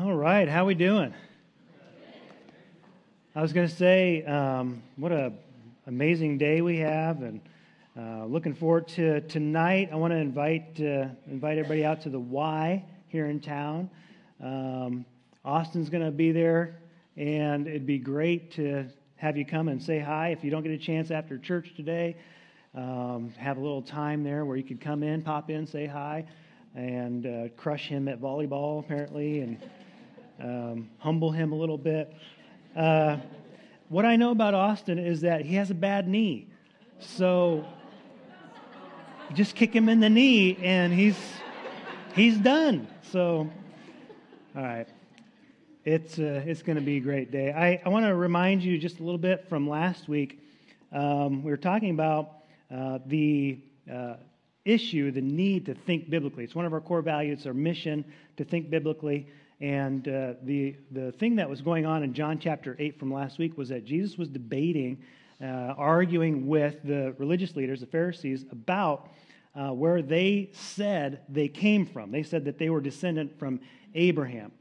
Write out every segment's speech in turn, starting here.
All right, how we doing? I was going to say, um, what a amazing day we have, and uh, looking forward to tonight. I want to invite uh, invite everybody out to the Y here in town. Um, Austin's going to be there, and it'd be great to have you come and say hi. If you don't get a chance after church today, um, have a little time there where you could come in, pop in, say hi, and uh, crush him at volleyball apparently, and um, humble him a little bit. Uh, what I know about Austin is that he has a bad knee. So just kick him in the knee and he's he's done. So all right. It's uh, it's going to be a great day. I, I want to remind you just a little bit from last week. Um, we were talking about uh, the uh, issue, the need to think biblically. It's one of our core values, our mission to think biblically. And uh, the, the thing that was going on in John chapter 8 from last week was that Jesus was debating, uh, arguing with the religious leaders, the Pharisees, about uh, where they said they came from. They said that they were descendant from Abraham.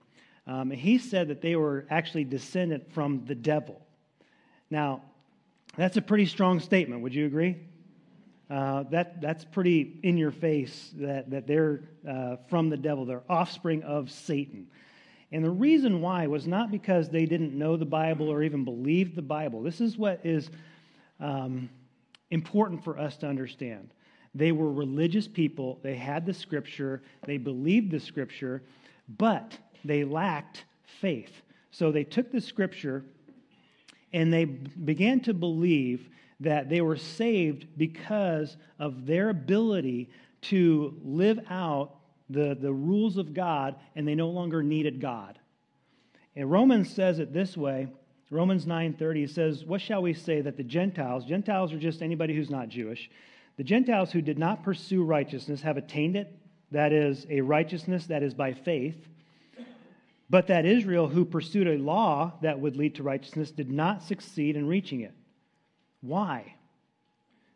Um, he said that they were actually descendant from the devil. Now, that's a pretty strong statement. Would you agree? Uh, that, that's pretty in your face that, that they're uh, from the devil. They're offspring of Satan. And the reason why was not because they didn't know the Bible or even believed the Bible. This is what is um, important for us to understand. They were religious people, they had the scripture, they believed the scripture, but they lacked faith. So they took the scripture and they began to believe that they were saved because of their ability to live out the, the rules of God and they no longer needed God. And Romans says it this way Romans 9:30 says, "What shall we say that the Gentiles, Gentiles are just anybody who's not Jewish, the Gentiles who did not pursue righteousness have attained it, that is a righteousness that is by faith, but that Israel who pursued a law that would lead to righteousness did not succeed in reaching it. Why?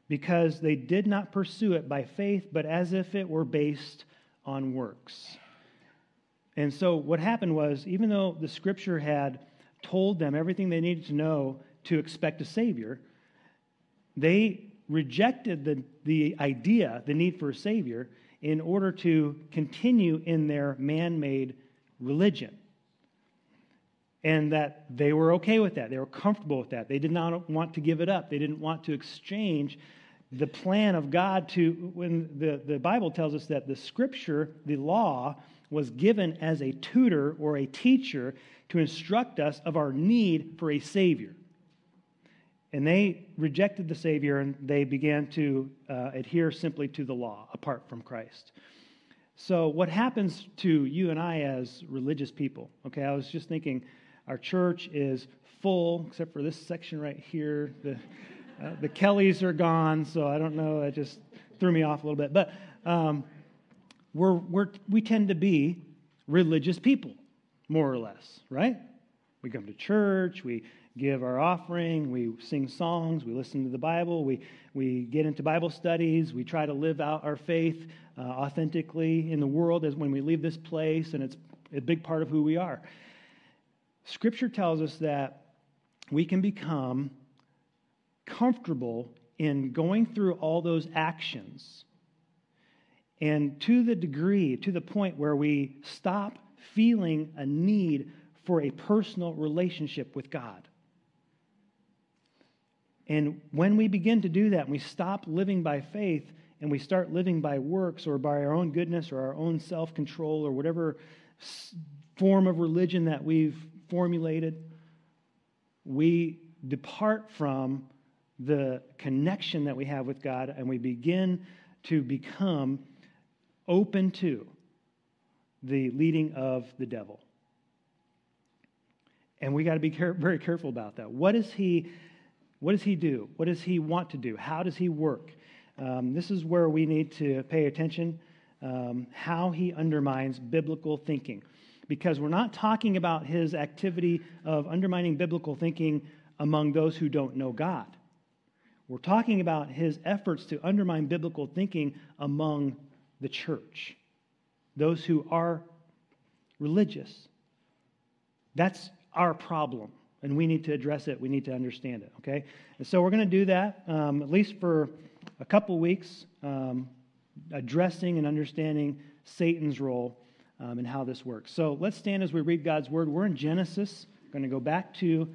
Because they did not pursue it by faith, but as if it were based on works. And so what happened was, even though the scripture had told them everything they needed to know to expect a Savior, they rejected the, the idea, the need for a Savior, in order to continue in their man made religion. And that they were okay with that. They were comfortable with that. They did not want to give it up. They didn't want to exchange the plan of God to, when the, the Bible tells us that the scripture, the law, was given as a tutor or a teacher to instruct us of our need for a Savior. And they rejected the Savior and they began to uh, adhere simply to the law apart from Christ. So, what happens to you and I as religious people? Okay, I was just thinking our church is full, except for this section right here. The, uh, the Kellys are gone, so I don't know. That just threw me off a little bit. But um, we're, we're, we tend to be religious people, more or less, right? We come to church, we give our offering, we sing songs, we listen to the Bible, we, we get into Bible studies, we try to live out our faith uh, authentically in the world as when we leave this place, and it's a big part of who we are. Scripture tells us that we can become comfortable in going through all those actions. And to the degree, to the point where we stop feeling a need for a personal relationship with God. And when we begin to do that, we stop living by faith and we start living by works or by our own goodness or our own self control or whatever form of religion that we've formulated, we depart from the connection that we have with God and we begin to become open to the leading of the devil. And we got to be care- very careful about that. What does he what does he do? What does he want to do? How does he work? Um, this is where we need to pay attention um, how he undermines biblical thinking. Because we're not talking about his activity of undermining biblical thinking among those who don't know God. We're talking about his efforts to undermine biblical thinking among the church, those who are religious. That's our problem, and we need to address it. We need to understand it, okay? And so we're going to do that um, at least for a couple weeks, um, addressing and understanding Satan's role um, and how this works. So let's stand as we read God's word. We're in Genesis. Going to go back to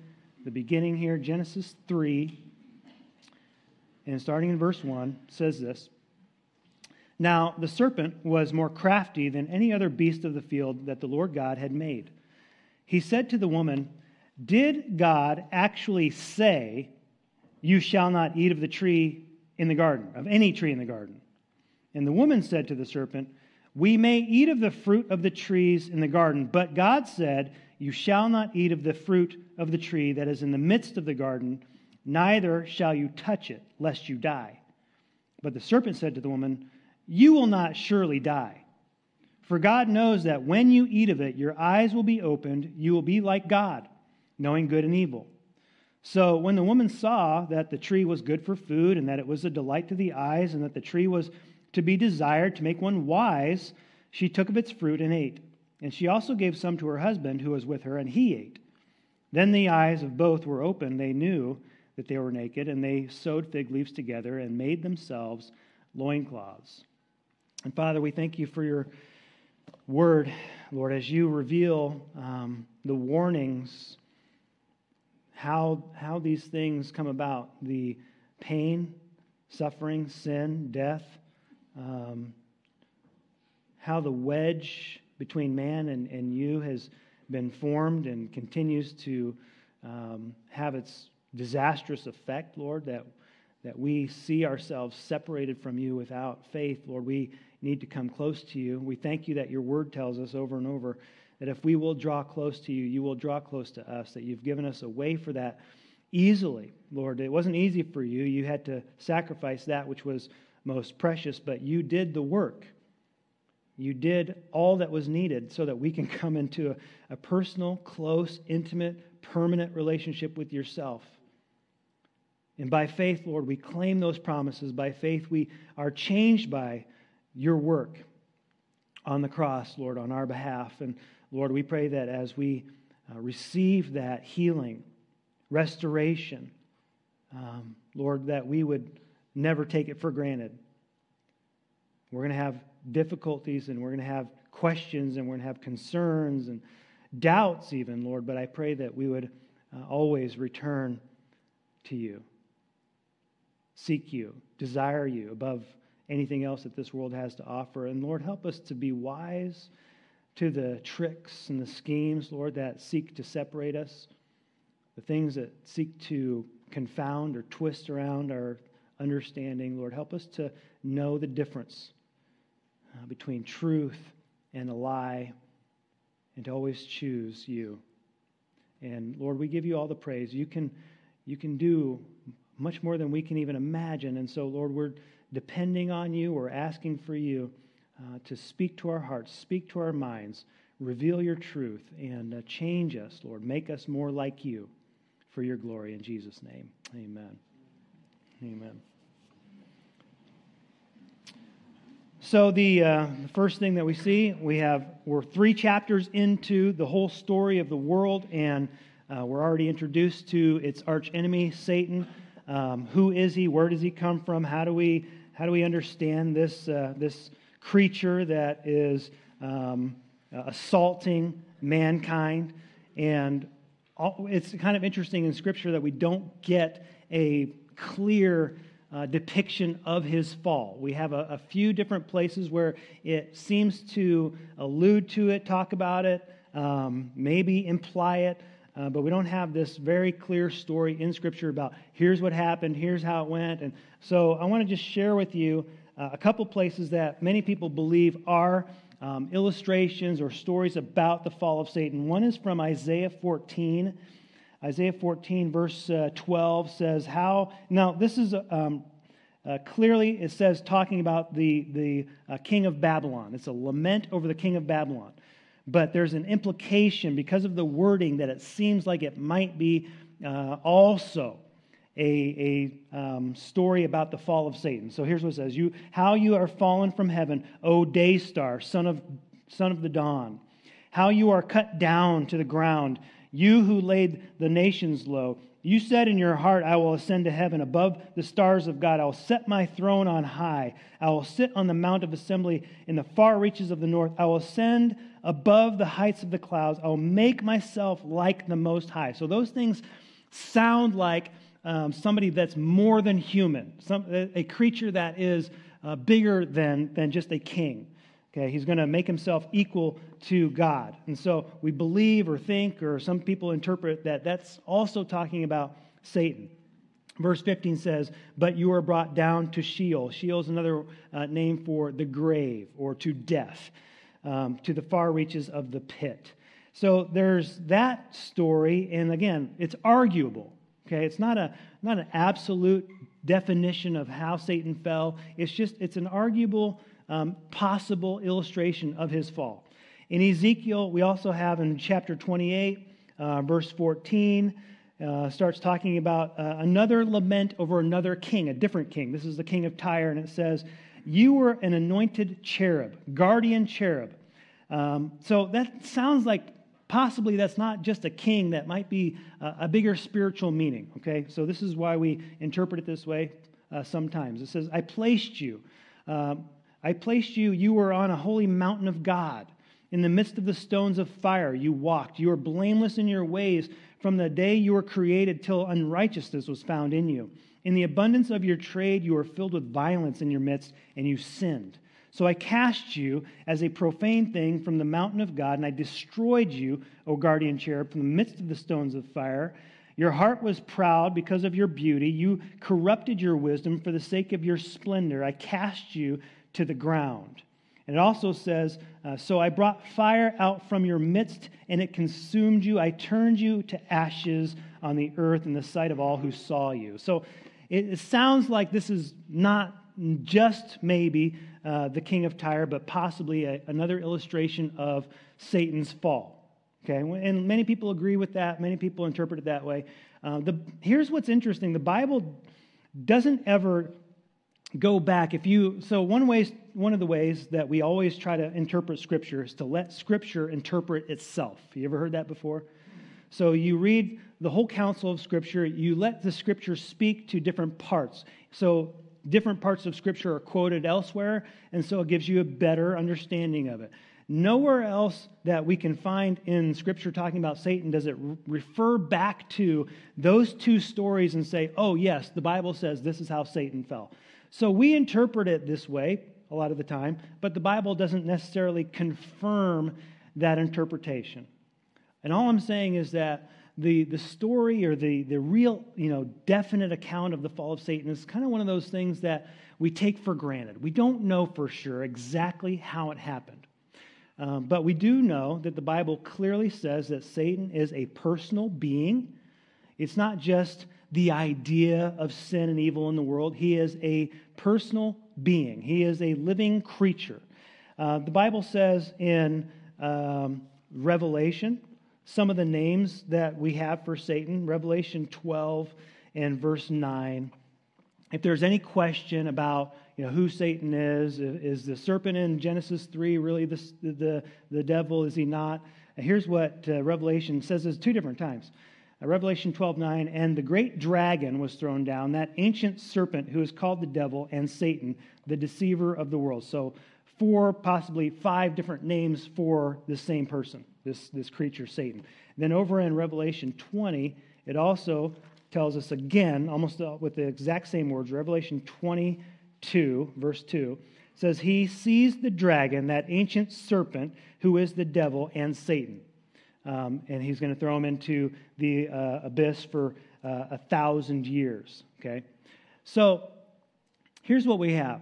the beginning here, Genesis 3. And starting in verse 1, says this Now the serpent was more crafty than any other beast of the field that the Lord God had made. He said to the woman, Did God actually say, You shall not eat of the tree in the garden, of any tree in the garden? And the woman said to the serpent, We may eat of the fruit of the trees in the garden, but God said, You shall not eat of the fruit of the tree that is in the midst of the garden, neither shall you touch it, lest you die. But the serpent said to the woman, You will not surely die. For God knows that when you eat of it, your eyes will be opened, you will be like God, knowing good and evil. So when the woman saw that the tree was good for food, and that it was a delight to the eyes, and that the tree was to be desired to make one wise, she took of its fruit and ate. And she also gave some to her husband who was with her, and he ate. Then the eyes of both were opened, They knew that they were naked, and they sewed fig leaves together and made themselves loincloths. And Father, we thank you for your word, Lord, as you reveal um, the warnings, how, how these things come about the pain, suffering, sin, death, um, how the wedge between man and, and you has been formed and continues to um, have its disastrous effect, Lord, that, that we see ourselves separated from you without faith. Lord, we need to come close to you. We thank you that your word tells us over and over that if we will draw close to you, you will draw close to us, that you've given us a way for that easily, Lord. It wasn't easy for you. You had to sacrifice that which was most precious, but you did the work. You did all that was needed so that we can come into a, a personal, close, intimate, permanent relationship with yourself. And by faith, Lord, we claim those promises. By faith, we are changed by your work on the cross, Lord, on our behalf. And Lord, we pray that as we uh, receive that healing, restoration, um, Lord, that we would never take it for granted. We're going to have difficulties and we're going to have questions and we're going to have concerns and doubts, even, Lord, but I pray that we would uh, always return to you, seek you, desire you above anything else that this world has to offer. And Lord, help us to be wise to the tricks and the schemes, Lord, that seek to separate us, the things that seek to confound or twist around our understanding. Lord, help us to know the difference uh, between truth and a lie and to always choose you. And Lord, we give you all the praise. You can, you can do much more than we can even imagine. And so, Lord, we're depending on you. We're asking for you uh, to speak to our hearts, speak to our minds, reveal your truth, and uh, change us, Lord. Make us more like you for your glory. In Jesus' name, amen. Amen. So the, uh, the first thing that we see, we have we're three chapters into the whole story of the world, and uh, we're already introduced to its archenemy, Satan. Um, who is he? Where does he come from? How do we how do we understand this uh, this creature that is um, assaulting mankind? And all, it's kind of interesting in Scripture that we don't get a clear uh, depiction of his fall. We have a, a, few different places where it seems to allude to it, talk about it, um, maybe imply it, uh, but we don't have this very clear story in Scripture about here's what happened, here's how it went. And so I want to just share with you uh, a couple places that many people believe are um, illustrations or stories about the fall of Satan. One is from Isaiah 14. Isaiah 14, verse uh, 12 says, How. Now, this is um, uh, clearly, it says, talking about the, the uh, king of Babylon. It's a lament over the king of Babylon but there's an implication because of the wording that it seems like it might be uh, also a, a um, story about the fall of Satan. So here's what it says: "You, how you are fallen from heaven, O day star, son of son of the dawn." how you are cut down to the ground, you who laid the nations low. You said in your heart, I will ascend to heaven above the stars of God. I will set my throne on high. I will sit on the mount of assembly in the far reaches of the north. I will ascend above the heights of the clouds. I will make myself like the Most High. So those things sound like um, somebody that's more than human, some, a creature that is uh, bigger than, than just a king. Okay, he's going to make himself equal to God. And so we believe or think, or some people interpret that that's also talking about Satan. Verse 15 says, But you are brought down to Sheol. Sheol is another uh, name for the grave or to death, um, to the far reaches of the pit. So there's that story, and again, it's arguable. Okay, it's not a not an absolute definition of how Satan fell. It's just it's an arguable um, possible illustration of his fall. In Ezekiel, we also have in chapter 28, uh, verse 14, uh, starts talking about uh, another lament over another king, a different king. This is the king of Tyre, and it says, You were an anointed cherub, guardian cherub. Um, so that sounds like possibly that's not just a king, that might be a, a bigger spiritual meaning. Okay, so this is why we interpret it this way uh, sometimes. It says, I placed you. Um, I placed you, you were on a holy mountain of God. In the midst of the stones of fire, you walked. You were blameless in your ways from the day you were created till unrighteousness was found in you. In the abundance of your trade, you were filled with violence in your midst, and you sinned. So I cast you as a profane thing from the mountain of God, and I destroyed you, O guardian cherub, from the midst of the stones of fire. Your heart was proud because of your beauty. You corrupted your wisdom for the sake of your splendor. I cast you to the ground. And it also says, uh, So I brought fire out from your midst, and it consumed you. I turned you to ashes on the earth in the sight of all who saw you. So it, it sounds like this is not just maybe uh, the king of Tyre, but possibly a, another illustration of Satan's fall. Okay, and many people agree with that. Many people interpret it that way. Uh, the, here's what's interesting: the Bible doesn't ever go back if you so one way one of the ways that we always try to interpret scripture is to let scripture interpret itself. You ever heard that before? So you read the whole counsel of scripture you let the scripture speak to different parts. So different parts of scripture are quoted elsewhere and so it gives you a better understanding of it. Nowhere else that we can find in scripture talking about satan does it refer back to those two stories and say oh yes the bible says this is how satan fell so we interpret it this way a lot of the time, but the Bible doesn't necessarily confirm that interpretation. And all I'm saying is that the, the story or the, the real, you know, definite account of the fall of Satan is kind of one of those things that we take for granted. We don't know for sure exactly how it happened. Um, but we do know that the Bible clearly says that Satan is a personal being. It's not just the idea of sin and evil in the world. He is a personal being, he is a living creature. Uh, the Bible says in um, Revelation, some of the names that we have for Satan, Revelation 12 and verse 9. If there's any question about you know, who Satan is, is the serpent in Genesis 3 really the, the, the devil? Is he not? Here's what uh, Revelation says is two different times. Uh, Revelation 12 9, and the great dragon was thrown down, that ancient serpent who is called the devil and Satan, the deceiver of the world. So, four, possibly five different names for the same person, this, this creature, Satan. Then, over in Revelation 20, it also tells us again, almost uh, with the exact same words, Revelation 22, verse 2, says, He sees the dragon, that ancient serpent who is the devil and Satan um, and he's going to throw him into the uh, abyss for uh, a thousand years. Okay? So here's what we have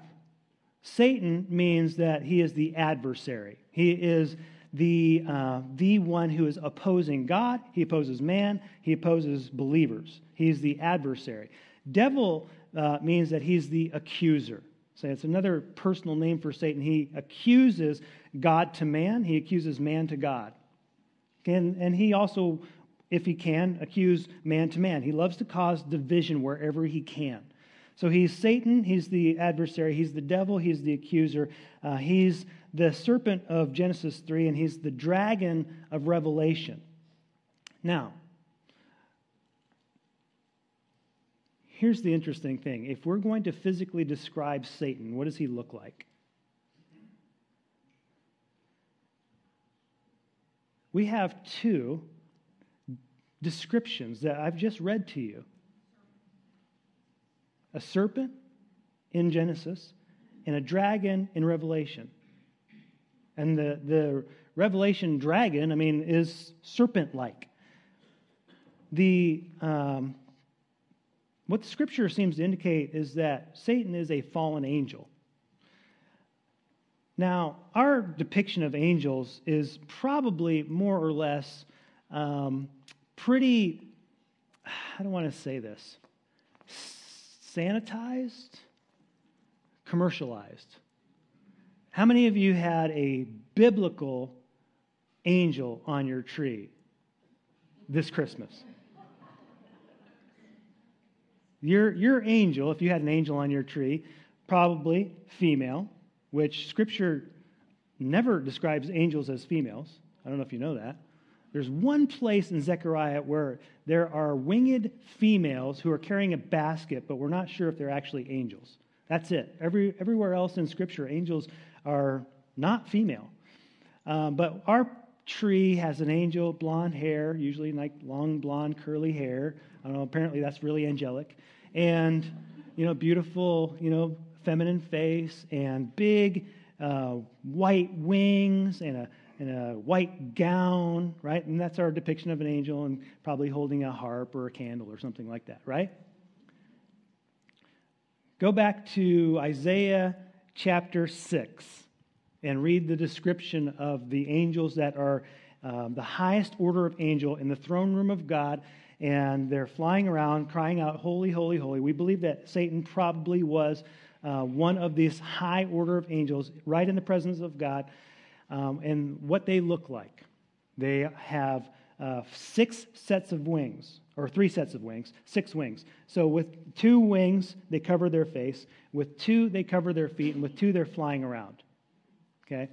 Satan means that he is the adversary, he is the, uh, the one who is opposing God, he opposes man, he opposes believers. He's the adversary. Devil uh, means that he's the accuser. So it's another personal name for Satan. He accuses God to man, he accuses man to God. And, and he also, if he can, accuse man to man. He loves to cause division wherever he can. So he's Satan, he's the adversary, he's the devil, he's the accuser, uh, he's the serpent of Genesis 3, and he's the dragon of Revelation. Now, here's the interesting thing. If we're going to physically describe Satan, what does he look like? We have two descriptions that I've just read to you a serpent in Genesis and a dragon in Revelation. And the, the Revelation dragon, I mean, is serpent like. The, um, what the scripture seems to indicate is that Satan is a fallen angel. Now, our depiction of angels is probably more or less um, pretty, I don't want to say this, sanitized, commercialized. How many of you had a biblical angel on your tree this Christmas? Your, your angel, if you had an angel on your tree, probably female, which Scripture never describes angels as females. I don't know if you know that. There's one place in Zechariah where there are winged females who are carrying a basket, but we're not sure if they're actually angels. That's it. Every, everywhere else in Scripture, angels are not female. Um, but our tree has an angel, blonde hair, usually like long blonde curly hair. I don't know, apparently that's really angelic. And, you know, beautiful, you know, feminine face and big uh, white wings and a in a white gown, right? And that's our depiction of an angel and probably holding a harp or a candle or something like that, right? Go back to Isaiah chapter 6 and read the description of the angels that are um, the highest order of angel in the throne room of God. And they're flying around crying out, Holy, holy, holy. We believe that Satan probably was uh, one of these high order of angels right in the presence of God um, and what they look like. They have uh, six sets of wings, or three sets of wings, six wings. So with two wings, they cover their face. With two, they cover their feet, and with two, they're flying around. Okay,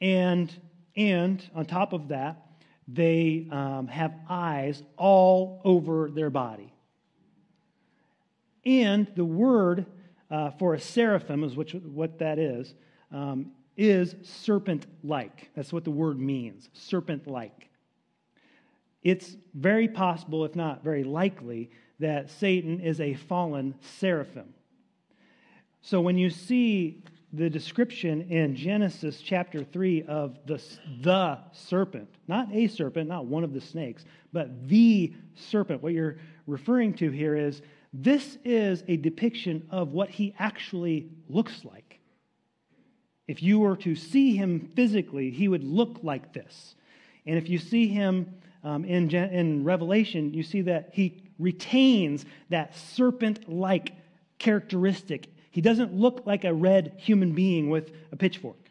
and and on top of that, they um, have eyes all over their body. And the word uh, for a seraphim is which, what that is. Um, is serpent like. That's what the word means serpent like. It's very possible, if not very likely, that Satan is a fallen seraphim. So when you see the description in Genesis chapter 3 of the, the serpent, not a serpent, not one of the snakes, but the serpent, what you're referring to here is this is a depiction of what he actually looks like. If you were to see him physically, he would look like this. And if you see him um, in, in Revelation, you see that he retains that serpent like characteristic. He doesn't look like a red human being with a pitchfork,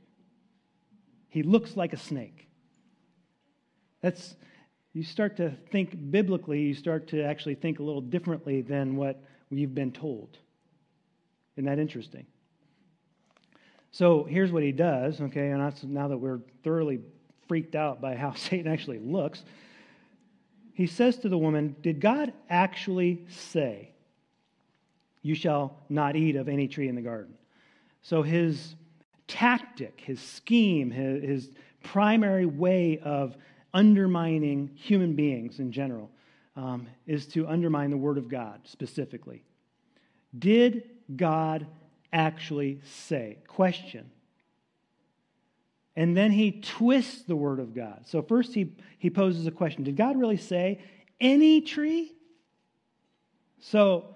he looks like a snake. That's, you start to think biblically, you start to actually think a little differently than what we've been told. Isn't that interesting? So here's what he does, okay, and now that we're thoroughly freaked out by how Satan actually looks. He says to the woman, Did God actually say, You shall not eat of any tree in the garden? So his tactic, his scheme, his primary way of undermining human beings in general um, is to undermine the Word of God specifically. Did God actually say? Question. And then he twists the word of God. So first he, he poses a question Did God really say any tree? So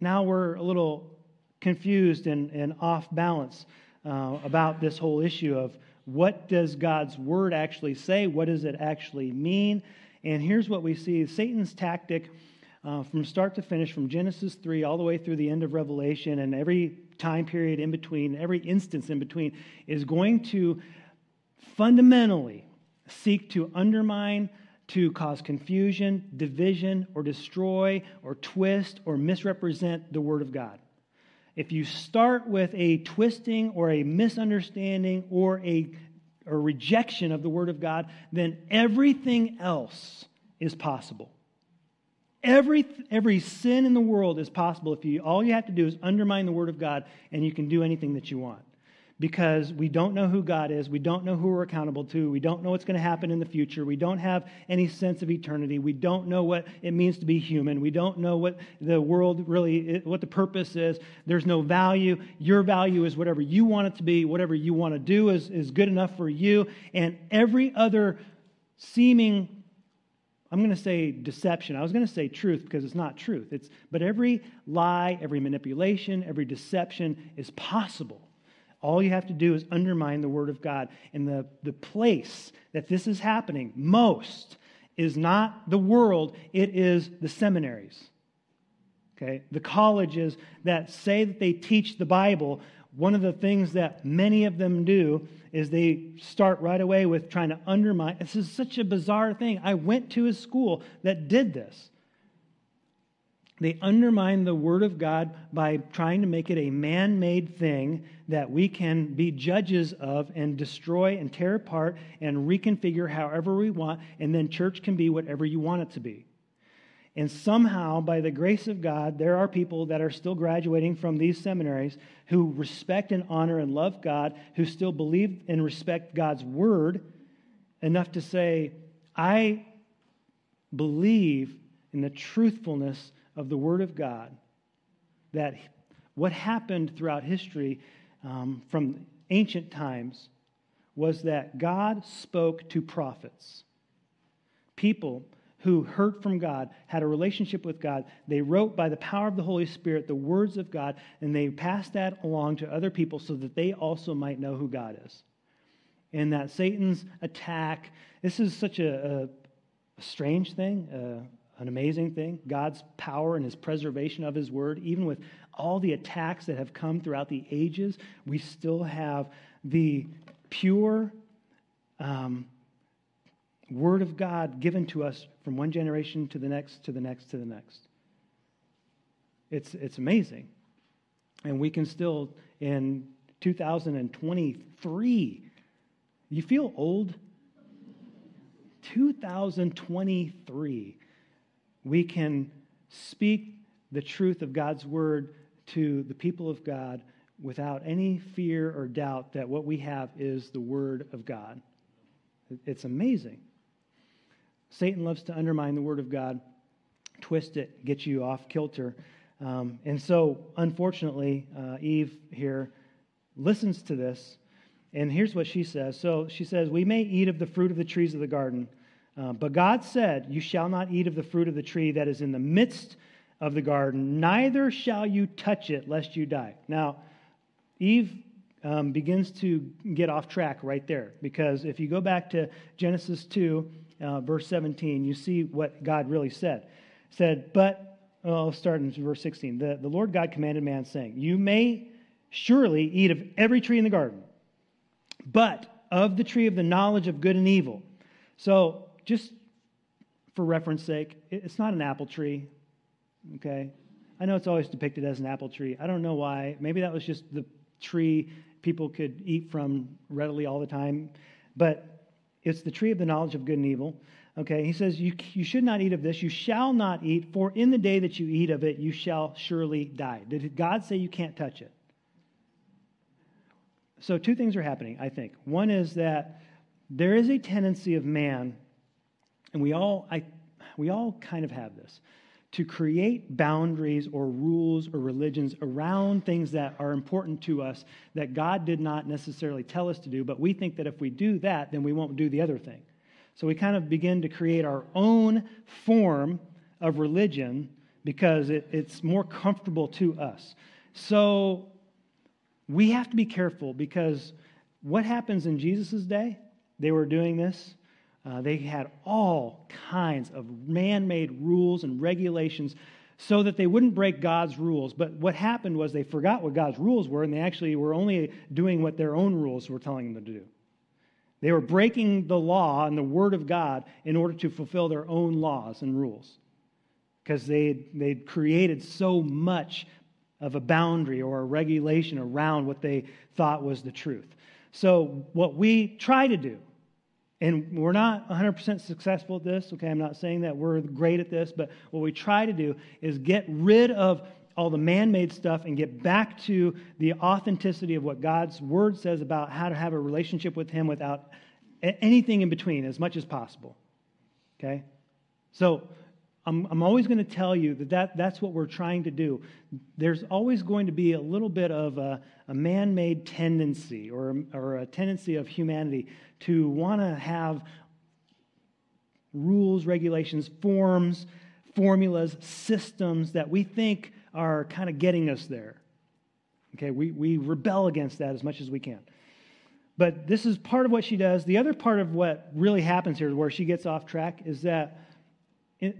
now we're a little confused and, and off balance uh, about this whole issue of what does God's word actually say? What does it actually mean? And here's what we see Satan's tactic uh, from start to finish, from Genesis 3 all the way through the end of Revelation, and every time period in between, every instance in between, is going to fundamentally seek to undermine, to cause confusion, division, or destroy, or twist, or misrepresent the Word of God. If you start with a twisting or a misunderstanding or a, a rejection of the Word of God, then everything else is possible. Every, every sin in the world is possible if you all you have to do is undermine the word of God and you can do anything that you want because we don't know who God is. We don't know who we're accountable to. We don't know what's going to happen in the future. We don't have any sense of eternity. We don't know what it means to be human. We don't know what the world really, what the purpose is. There's no value. Your value is whatever you want it to be. Whatever you want to do is, is good enough for you. And every other seeming I'm going to say deception. I was going to say truth because it's not truth. It's, but every lie, every manipulation, every deception is possible all you have to do is undermine the Word of God. And the, the place that this is happening most is not the world, it is the seminaries. Okay? The colleges that say that they teach the Bible, one of the things that many of them do is they start right away with trying to undermine. This is such a bizarre thing. I went to a school that did this. They undermine the Word of God by trying to make it a man made thing that we can be judges of and destroy and tear apart and reconfigure however we want, and then church can be whatever you want it to be. And somehow, by the grace of God, there are people that are still graduating from these seminaries who respect and honor and love God, who still believe and respect God's Word enough to say, I believe in the truthfulness of the Word of God that what happened throughout history um, from ancient times was that God spoke to prophets. People who heard from God, had a relationship with God. They wrote by the power of the Holy Spirit the words of God, and they passed that along to other people so that they also might know who God is. And that Satan's attack, this is such a, a, strange thing, uh, an amazing thing. God's power and his preservation of his word, even with all the attacks that have come throughout the ages, we still have the pure um, word of God given to us from one generation to the next, to the next, to the next. It's, it's amazing. And we can still, in 2023, you feel old? 2023 we can speak the truth of God's word to the people of God without any fear or doubt that what we have is the word of God. It's amazing. Satan loves to undermine the word of God, twist it, get you off kilter. Um, and so, unfortunately, uh, Eve here listens to this, and here's what she says. So she says, We may eat of the fruit of the trees of the garden. Uh, but God said, You shall not eat of the fruit of the tree that is in the midst of the garden, neither shall you touch it, lest you die. Now, Eve um, begins to get off track right there, because if you go back to Genesis 2, uh, verse 17, you see what God really said. said, But, well, I'll start in verse 16. The, the Lord God commanded man, saying, You may surely eat of every tree in the garden, but of the tree of the knowledge of good and evil. So just for reference sake, it's not an apple tree, okay? I know it's always depicted as an apple tree. I don't know why. Maybe that was just the tree people could eat from readily all the time. But it's the tree of the knowledge of good and evil. Okay, he says, you, you should not eat of this. You shall not eat, for in the day that you eat of it, you shall surely die. Did God say you can't touch it? So, two things are happening, I think. One is that there is a tendency of man and we all, I, we all kind of have this to create boundaries or rules or religions around things that are important to us that God did not necessarily tell us to do, but we think that if we do that, then we won't do the other thing. So we kind of begin to create our own form of religion because it, it's more comfortable to us. So we have to be careful because what happens in Jesus' day? They were doing this uh, they had all kinds of man made rules and regulations so that they wouldn't break God's rules. But what happened was they forgot what God's rules were, and they actually were only doing what their own rules were telling them to do. They were breaking the law and the word of God in order to fulfill their own laws and rules because they they'd created so much of a boundary or a regulation around what they thought was the truth. So, what we try to do, and we're not 100% successful at this, okay? I'm not saying that we're great at this, but what we try to do is get rid of all the man made stuff and get back to the authenticity of what God's word says about how to have a relationship with Him without anything in between as much as possible. Okay? So, I'm, I'm always going to tell you that, that that's what we're trying to do. There's always going to be a little bit of a, a man made tendency or, or a tendency of humanity to want to have rules, regulations, forms, formulas, systems that we think are kind of getting us there. Okay, we, we rebel against that as much as we can. But this is part of what she does. The other part of what really happens here, where she gets off track, is that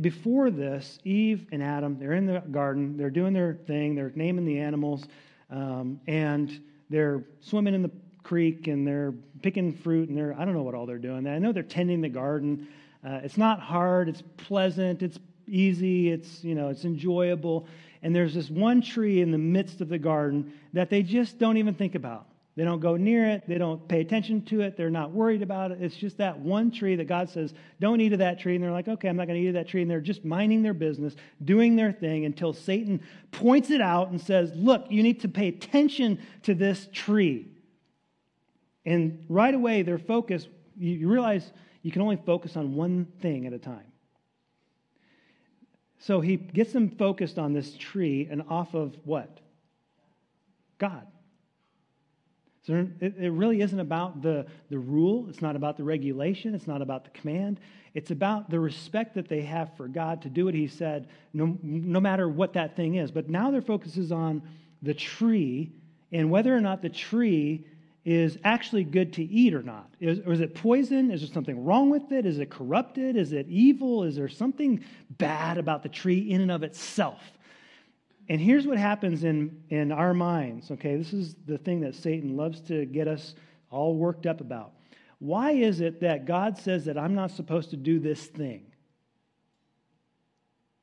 before this, Eve and Adam, they're in the garden, they're doing their thing, they're naming the animals, um, and they're swimming in the creek and they're picking fruit and they're, I don't know what all they're doing. I know they're tending the garden. Uh, it's not hard, it's pleasant, it's easy, it's, you know, it's enjoyable. And there's this one tree in the midst of the garden that they just don't even think about. They don't go near it. They don't pay attention to it. They're not worried about it. It's just that one tree that God says, don't eat of that tree. And they're like, okay, I'm not going to eat of that tree. And they're just minding their business, doing their thing until Satan points it out and says, look, you need to pay attention to this tree. And right away, their focus, you realize you can only focus on one thing at a time. So he gets them focused on this tree and off of what? God. So it, it really isn't about the, the rule. It's not about the regulation. It's not about the command. It's about the respect that they have for God to do what He said, no, no matter what that thing is. But now their focus is on the tree and whether or not the tree is actually good to eat or not. Is, or is it poison? Is there something wrong with it? Is it corrupted? Is it evil? Is there something bad about the tree in and of itself? And here's what happens in, in our minds, okay? This is the thing that Satan loves to get us all worked up about. Why is it that God says that I'm not supposed to do this thing?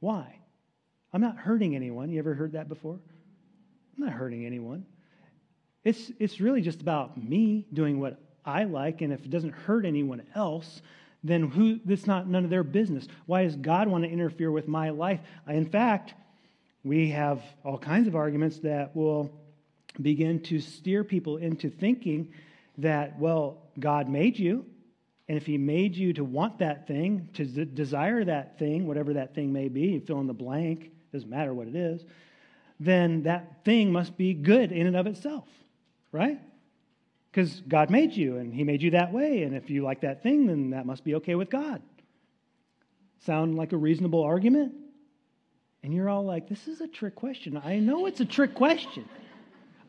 Why? I'm not hurting anyone. You ever heard that before? I'm not hurting anyone. It's, it's really just about me doing what I like, and if it doesn't hurt anyone else, then who, that's not none of their business. Why does God want to interfere with my life? In fact, we have all kinds of arguments that will begin to steer people into thinking that, well, God made you, and if He made you to want that thing, to desire that thing, whatever that thing may be, you fill in the blank, doesn't matter what it is, then that thing must be good in and of itself, right? Because God made you, and He made you that way, and if you like that thing, then that must be okay with God. Sound like a reasonable argument? And you're all like, this is a trick question. I know it's a trick question.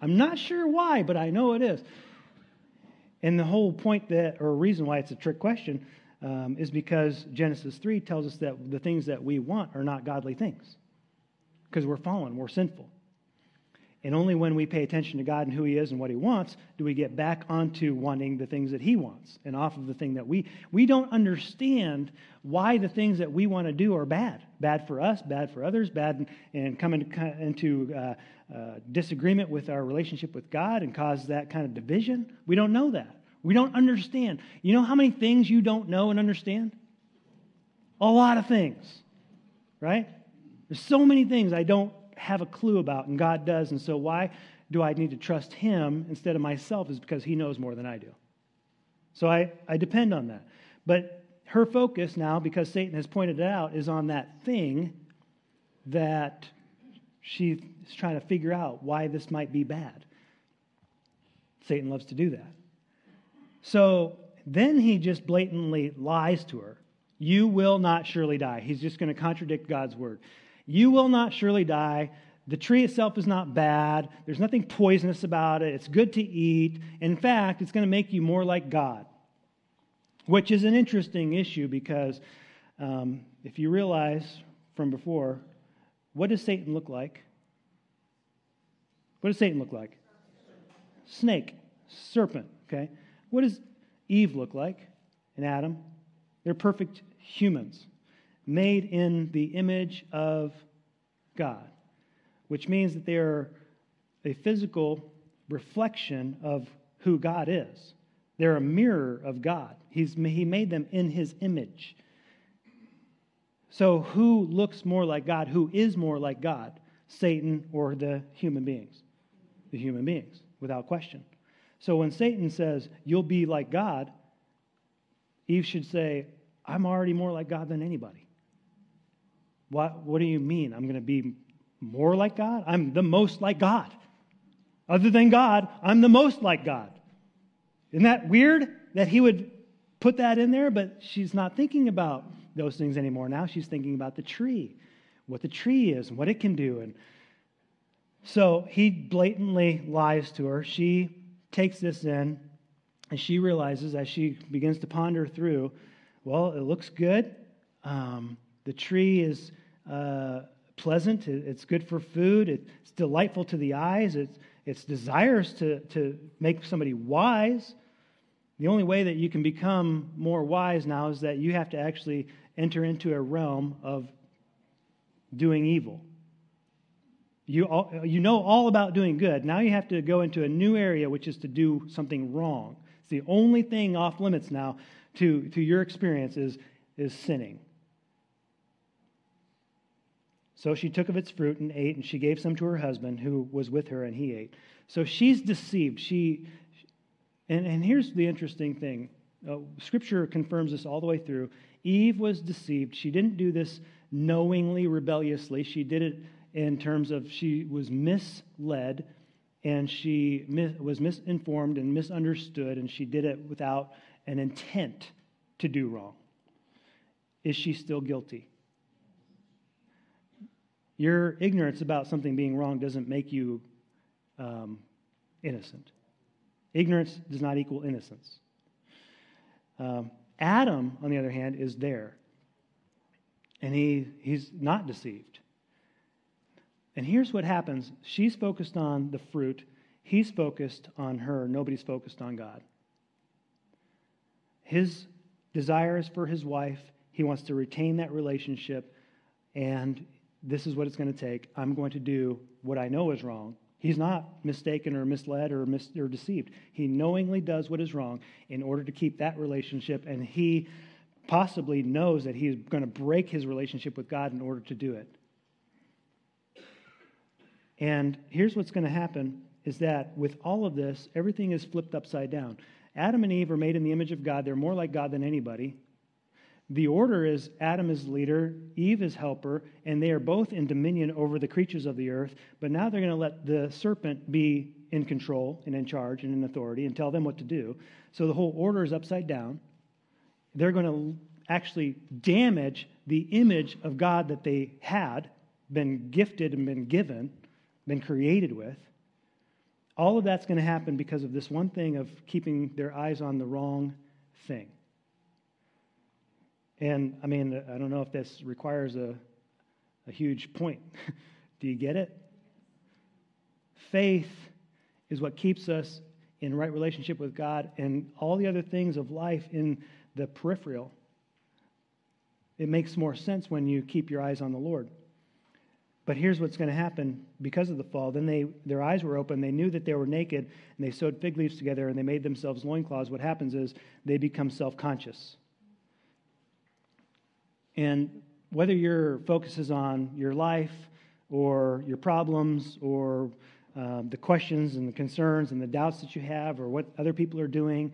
I'm not sure why, but I know it is. And the whole point that, or reason why it's a trick question, um, is because Genesis 3 tells us that the things that we want are not godly things. Because we're fallen, we're sinful. And only when we pay attention to God and who He is and what He wants do we get back onto wanting the things that He wants and off of the thing that we we don't understand why the things that we want to do are bad, bad for us, bad for others, bad and come into, into uh, uh, disagreement with our relationship with God and cause that kind of division. We don't know that. We don't understand. You know how many things you don't know and understand? A lot of things, right? There's so many things I don't have a clue about, and God does. And so, why do I need to trust Him instead of myself? Is because He knows more than I do. So, I, I depend on that. But her focus now, because Satan has pointed it out, is on that thing that she's trying to figure out why this might be bad. Satan loves to do that. So then he just blatantly lies to her. You will not surely die. He's just going to contradict God's word. You will not surely die. The tree itself is not bad. There's nothing poisonous about it. It's good to eat. In fact, it's going to make you more like God, which is an interesting issue because um, if you realize from before, what does Satan look like? What does Satan look like? Snake, serpent, okay? What does Eve look like and Adam? They're perfect humans made in the image of God. which means that they are a physical reflection of who God is. They're a mirror of God. He's, he made them in his image. So, who looks more like God? Who is more like God? Satan or the human beings? The human beings, without question. So, when Satan says, You'll be like God, Eve should say, I'm already more like God than anybody. What, what do you mean? I'm going to be more like God? I'm the most like God. Other than God, I'm the most like God. Isn't that weird that he would put that in there? But she's not thinking about those things anymore. Now she's thinking about the tree, what the tree is, and what it can do. And so he blatantly lies to her. She takes this in, and she realizes as she begins to ponder through, well, it looks good. Um, the tree is uh, pleasant. It's good for food. It's delightful to the eyes. It's, it's desires to, to make somebody wise. The only way that you can become more wise now is that you have to actually enter into a realm of doing evil. You, all, you know all about doing good. Now you have to go into a new area, which is to do something wrong. It's the only thing off limits now to, to your experience is, is sinning. So she took of its fruit and ate, and she gave some to her husband who was with her, and he ate. So she's deceived. She, and, and here's the interesting thing uh, Scripture confirms this all the way through. Eve was deceived. She didn't do this knowingly, rebelliously. She did it in terms of she was misled and she mis- was misinformed and misunderstood, and she did it without an intent to do wrong. Is she still guilty? Your ignorance about something being wrong doesn't make you um, innocent. Ignorance does not equal innocence. Um, Adam, on the other hand, is there. And he, he's not deceived. And here's what happens she's focused on the fruit, he's focused on her. Nobody's focused on God. His desire is for his wife, he wants to retain that relationship, and this is what it's going to take. I'm going to do what I know is wrong. He's not mistaken or misled or, mis- or deceived. He knowingly does what is wrong in order to keep that relationship, and he possibly knows that he's going to break his relationship with God in order to do it. And here's what's going to happen is that with all of this, everything is flipped upside down. Adam and Eve are made in the image of God. They're more like God than anybody. The order is Adam is leader, Eve is helper, and they are both in dominion over the creatures of the earth. But now they're going to let the serpent be in control and in charge and in authority and tell them what to do. So the whole order is upside down. They're going to actually damage the image of God that they had been gifted and been given, been created with. All of that's going to happen because of this one thing of keeping their eyes on the wrong thing. And I mean, I don't know if this requires a, a huge point. Do you get it? Faith is what keeps us in right relationship with God, and all the other things of life in the peripheral. It makes more sense when you keep your eyes on the Lord. But here's what's going to happen because of the fall. Then they, their eyes were open. They knew that they were naked, and they sewed fig leaves together, and they made themselves loincloths. What happens is they become self conscious. And whether your focus is on your life or your problems or um, the questions and the concerns and the doubts that you have or what other people are doing,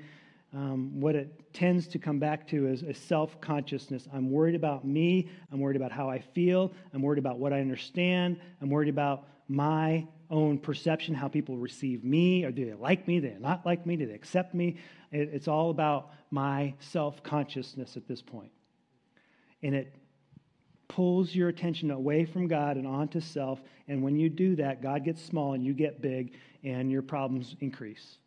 um, what it tends to come back to is a self consciousness. I'm worried about me. I'm worried about how I feel. I'm worried about what I understand. I'm worried about my own perception, how people receive me. Or do they like me? Do they not like me? Do they accept me? It, it's all about my self consciousness at this point and it pulls your attention away from God and onto self. And when you do that, God gets small and you get big, and your problems increase.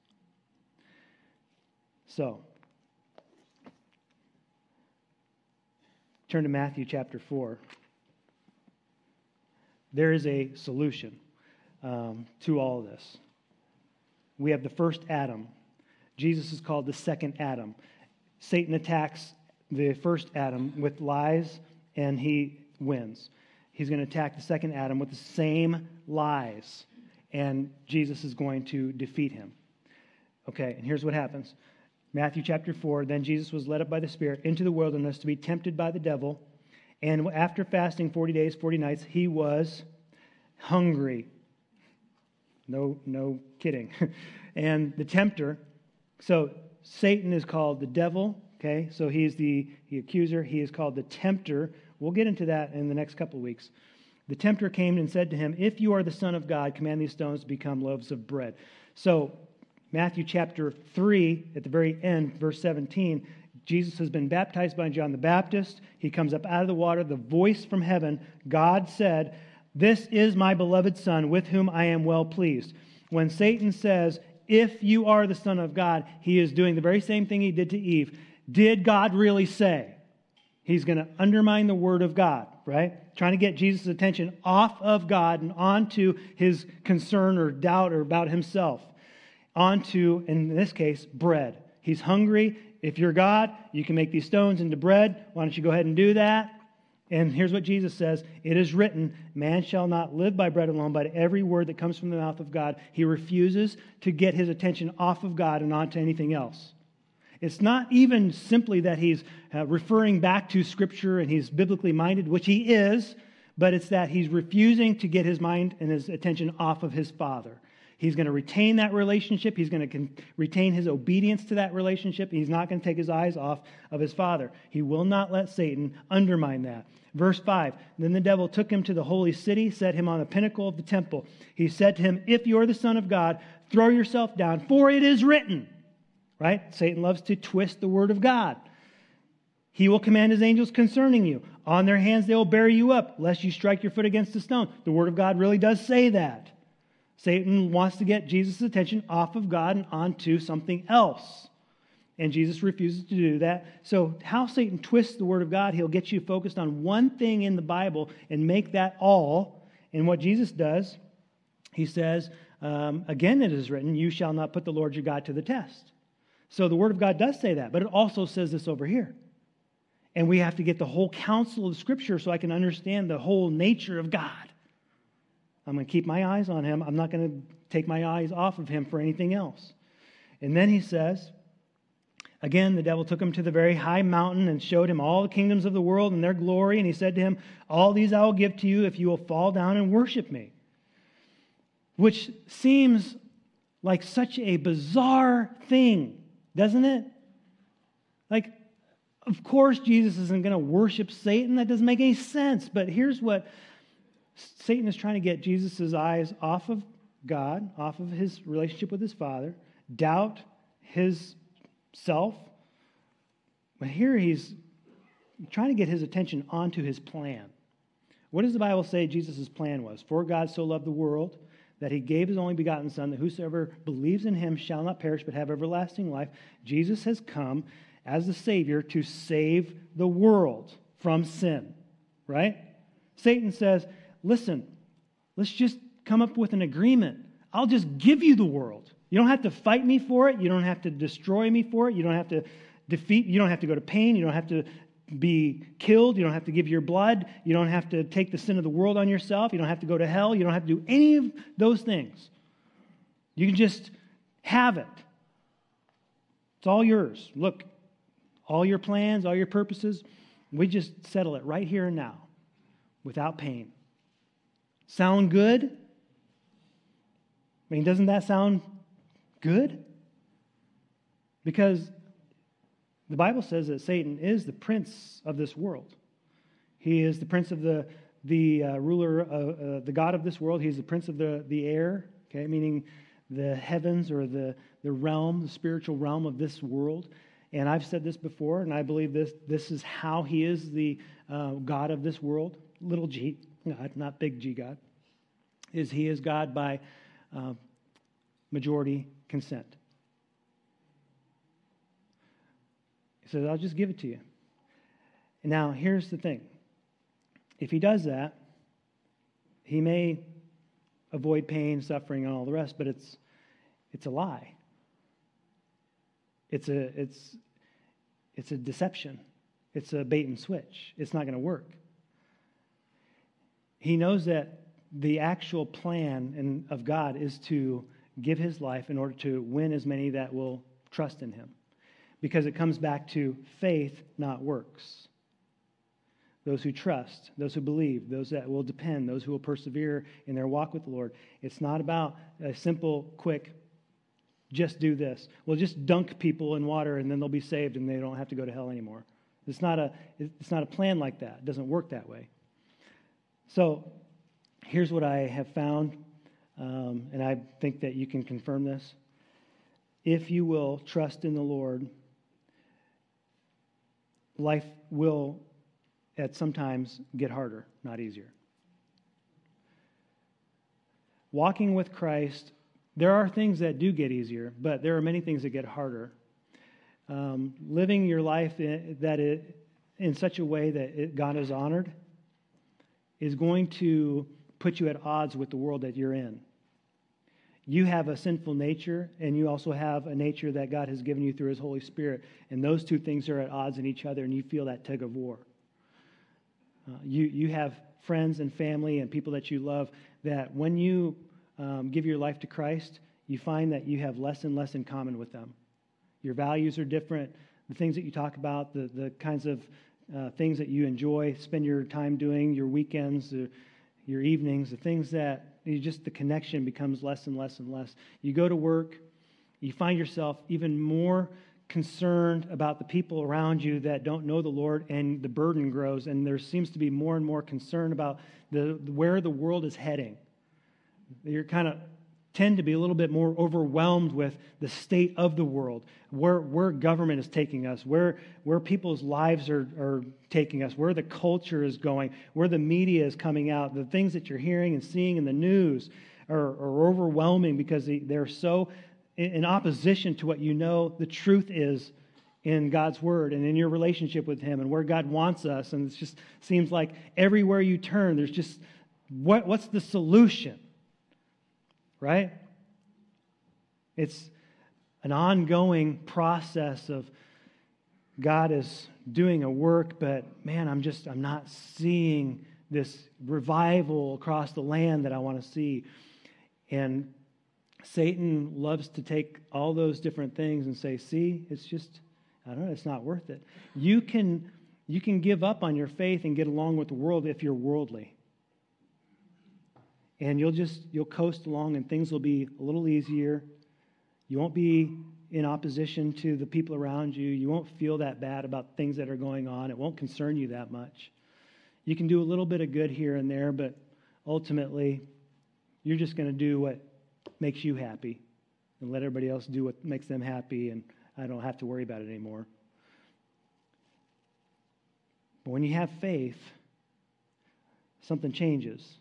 So, turn to Matthew chapter 4. There is a solution um, to all this. We have the first Adam. Jesus is called the second Adam. Satan attacks the first Adam with lies, and he wins. he's going to attack the second Adam with the same lies, and Jesus is going to defeat him. Okay, and here's what happens Matthew chapter 4 Then Jesus was led up by the Spirit into the wilderness to be tempted by the devil. And after fasting 40 days, 40 nights, he was hungry. No, no kidding. and the tempter, so Satan is called the devil, okay? So he's the, the accuser. He is called the tempter. We'll get into that in the next couple of weeks. The tempter came and said to him, If you are the Son of God, command these stones to become loaves of bread. So, Matthew chapter 3, at the very end, verse 17, Jesus has been baptized by John the Baptist. He comes up out of the water. The voice from heaven, God said, This is my beloved Son, with whom I am well pleased. When Satan says, If you are the Son of God, he is doing the very same thing he did to Eve. Did God really say? He's going to undermine the word of God, right? Trying to get Jesus' attention off of God and onto his concern or doubt or about himself. Onto, in this case, bread. He's hungry. If you're God, you can make these stones into bread. Why don't you go ahead and do that? And here's what Jesus says It is written, Man shall not live by bread alone, but every word that comes from the mouth of God. He refuses to get his attention off of God and onto anything else. It's not even simply that he's uh, referring back to Scripture and he's biblically minded, which he is, but it's that he's refusing to get his mind and his attention off of his Father. He's going to retain that relationship. He's going to retain his obedience to that relationship. He's not going to take his eyes off of his Father. He will not let Satan undermine that. Verse 5 Then the devil took him to the holy city, set him on the pinnacle of the temple. He said to him, If you are the Son of God, throw yourself down, for it is written right? Satan loves to twist the word of God. He will command his angels concerning you. On their hands they will bear you up, lest you strike your foot against a stone. The word of God really does say that. Satan wants to get Jesus' attention off of God and onto something else. And Jesus refuses to do that. So, how Satan twists the word of God, he'll get you focused on one thing in the Bible and make that all. And what Jesus does, he says, um, again, it is written, You shall not put the Lord your God to the test. So the Word of God does say that, but it also says this over here. And we have to get the whole counsel of Scripture so I can understand the whole nature of God. I'm going to keep my eyes on Him. I'm not going to take my eyes off of Him for anything else. And then he says, Again, the devil took him to the very high mountain and showed him all the kingdoms of the world and their glory. And he said to him, All these I will give to you if you will fall down and worship me. Which seems like such a bizarre thing doesn't it? Like, of course, Jesus isn't going to worship Satan. That doesn't make any sense. But here's what Satan is trying to get Jesus' eyes off of God, off of his relationship with his Father, doubt his self. But here he's trying to get his attention onto his plan. What does the Bible say Jesus' plan was? For God so loved the world that he gave his only begotten Son, that whosoever believes in him shall not perish but have everlasting life. Jesus has come as the Savior to save the world from sin, right? Satan says, listen, let's just come up with an agreement. I'll just give you the world. You don't have to fight me for it. You don't have to destroy me for it. You don't have to defeat, you don't have to go to pain. You don't have to be killed. You don't have to give your blood. You don't have to take the sin of the world on yourself. You don't have to go to hell. You don't have to do any of those things. You can just have it. It's all yours. Look, all your plans, all your purposes, we just settle it right here and now without pain. Sound good? I mean, doesn't that sound good? Because the Bible says that Satan is the prince of this world. He is the prince of the, the uh, ruler, uh, uh, the God of this world. He's the prince of the, the air, okay, meaning the heavens or the, the realm, the spiritual realm of this world. And I've said this before, and I believe this, this is how he is the uh, God of this world. Little g, God, not big G God. Is he is God by uh, majority consent. He says, I'll just give it to you. Now, here's the thing if he does that, he may avoid pain, suffering, and all the rest, but it's, it's a lie. It's a, it's, it's a deception. It's a bait and switch. It's not going to work. He knows that the actual plan in, of God is to give his life in order to win as many that will trust in him. Because it comes back to faith, not works. Those who trust, those who believe, those that will depend, those who will persevere in their walk with the Lord. It's not about a simple, quick, just do this. Well, just dunk people in water and then they'll be saved and they don't have to go to hell anymore. It's not a, it's not a plan like that. It doesn't work that way. So here's what I have found, um, and I think that you can confirm this. If you will trust in the Lord, life will at sometimes get harder, not easier. Walking with Christ, there are things that do get easier, but there are many things that get harder. Um, living your life in, that it, in such a way that it, God is honored is going to put you at odds with the world that you're in. You have a sinful nature, and you also have a nature that God has given you through His Holy Spirit. And those two things are at odds in each other, and you feel that tug of war. Uh, you, you have friends and family and people that you love that when you um, give your life to Christ, you find that you have less and less in common with them. Your values are different. The things that you talk about, the, the kinds of uh, things that you enjoy, spend your time doing, your weekends, uh, your evenings, the things that you just the connection becomes less and less and less. You go to work, you find yourself even more concerned about the people around you that don't know the Lord, and the burden grows, and there seems to be more and more concern about the, where the world is heading. You're kind of tend to be a little bit more overwhelmed with the state of the world, where, where government is taking us, where, where people's lives are, are taking us, where the culture is going, where the media is coming out. The things that you're hearing and seeing in the news are, are overwhelming because they, they're so in opposition to what you know the truth is in God's word and in your relationship with Him and where God wants us. And it just seems like everywhere you turn, there's just what, what's the solution? Right? It's an ongoing process of God is doing a work, but man, I'm just, I'm not seeing this revival across the land that I want to see. And Satan loves to take all those different things and say, see, it's just, I don't know, it's not worth it. You can, you can give up on your faith and get along with the world if you're worldly and you'll just you'll coast along and things will be a little easier. You won't be in opposition to the people around you. You won't feel that bad about things that are going on. It won't concern you that much. You can do a little bit of good here and there but ultimately you're just going to do what makes you happy and let everybody else do what makes them happy and i don't have to worry about it anymore. But when you have faith something changes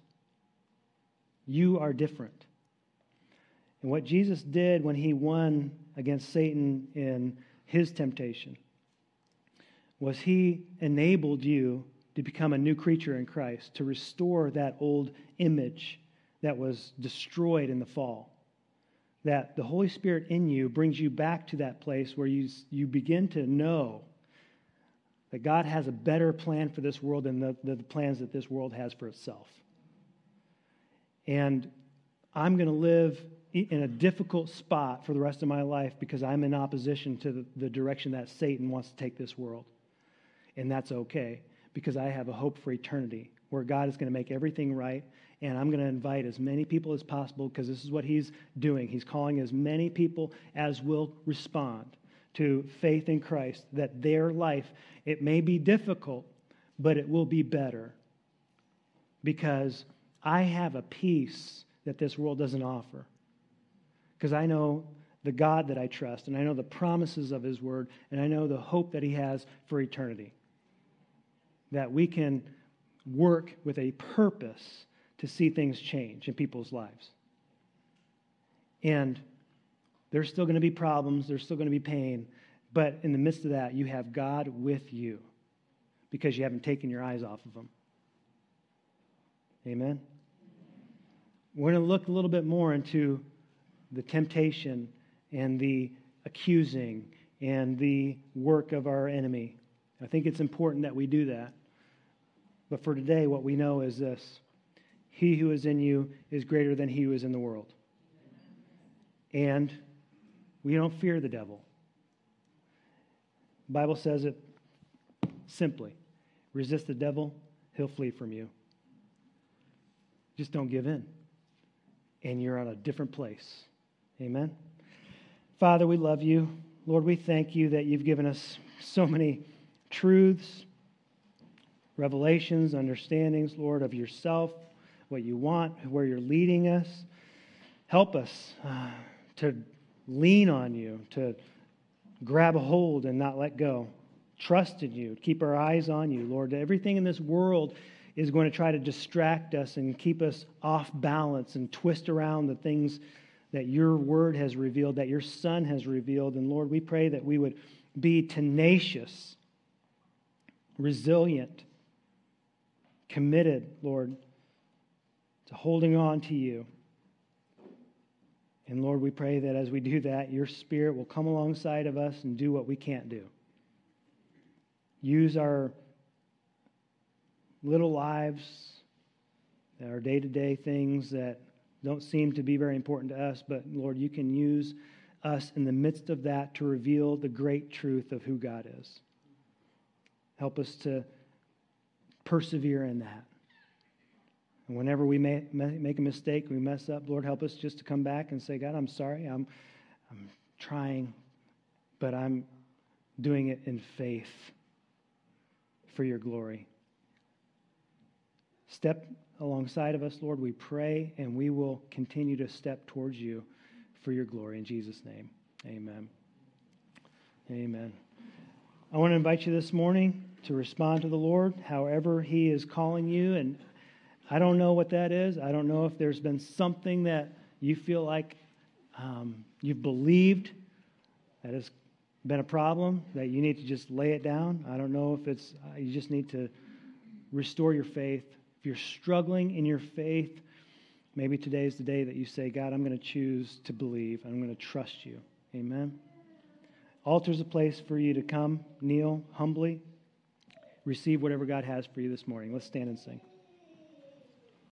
you are different. And what Jesus did when he won against Satan in his temptation was he enabled you to become a new creature in Christ, to restore that old image that was destroyed in the fall. That the Holy Spirit in you brings you back to that place where you, you begin to know that God has a better plan for this world than the, the plans that this world has for itself and I'm going to live in a difficult spot for the rest of my life because I'm in opposition to the, the, direction that Satan wants to take this world. And that's okay because I have a hope for eternity where God is going to make everything right. And I'm going to invite as many people as possible because this is what he's doing. He's calling as many people as will respond to faith in Christ that their life, it may be difficult, but it will be better because I have a peace that this world doesn't offer. Because I know the God that I trust, and I know the promises of His Word, and I know the hope that He has for eternity. That we can work with a purpose to see things change in people's lives. And there's still going to be problems, there's still going to be pain, but in the midst of that, you have God with you because you haven't taken your eyes off of Him. Amen. We're going to look a little bit more into the temptation and the accusing and the work of our enemy. I think it's important that we do that. But for today, what we know is this he who is in you is greater than he who is in the world. And we don't fear the devil. The Bible says it simply resist the devil, he'll flee from you. Just don't give in. And you're on a different place. Amen. Father, we love you. Lord, we thank you that you've given us so many truths, revelations, understandings, Lord, of yourself, what you want, where you're leading us. Help us uh, to lean on you, to grab a hold and not let go. Trust in you, keep our eyes on you, Lord. Everything in this world is going to try to distract us and keep us off balance and twist around the things that your word has revealed, that your son has revealed. And Lord, we pray that we would be tenacious, resilient, committed, Lord, to holding on to you. And Lord, we pray that as we do that, your Spirit will come alongside of us and do what we can't do. Use our little lives, our day to day things that don't seem to be very important to us, but Lord, you can use us in the midst of that to reveal the great truth of who God is. Help us to persevere in that. And whenever we may, make a mistake, we mess up, Lord, help us just to come back and say, God, I'm sorry. I'm, I'm trying, but I'm doing it in faith for your glory. Step alongside of us, Lord, we pray, and we will continue to step towards you for your glory. In Jesus' name, amen. Amen. I want to invite you this morning to respond to the Lord however He is calling you. And I don't know what that is. I don't know if there's been something that you feel like um, you've believed that has been a problem, that you need to just lay it down. I don't know if it's, uh, you just need to restore your faith. You're struggling in your faith, maybe today is the day that you say, God, I'm going to choose to believe. I'm going to trust you. Amen. Altar's a place for you to come, kneel humbly, receive whatever God has for you this morning. Let's stand and sing.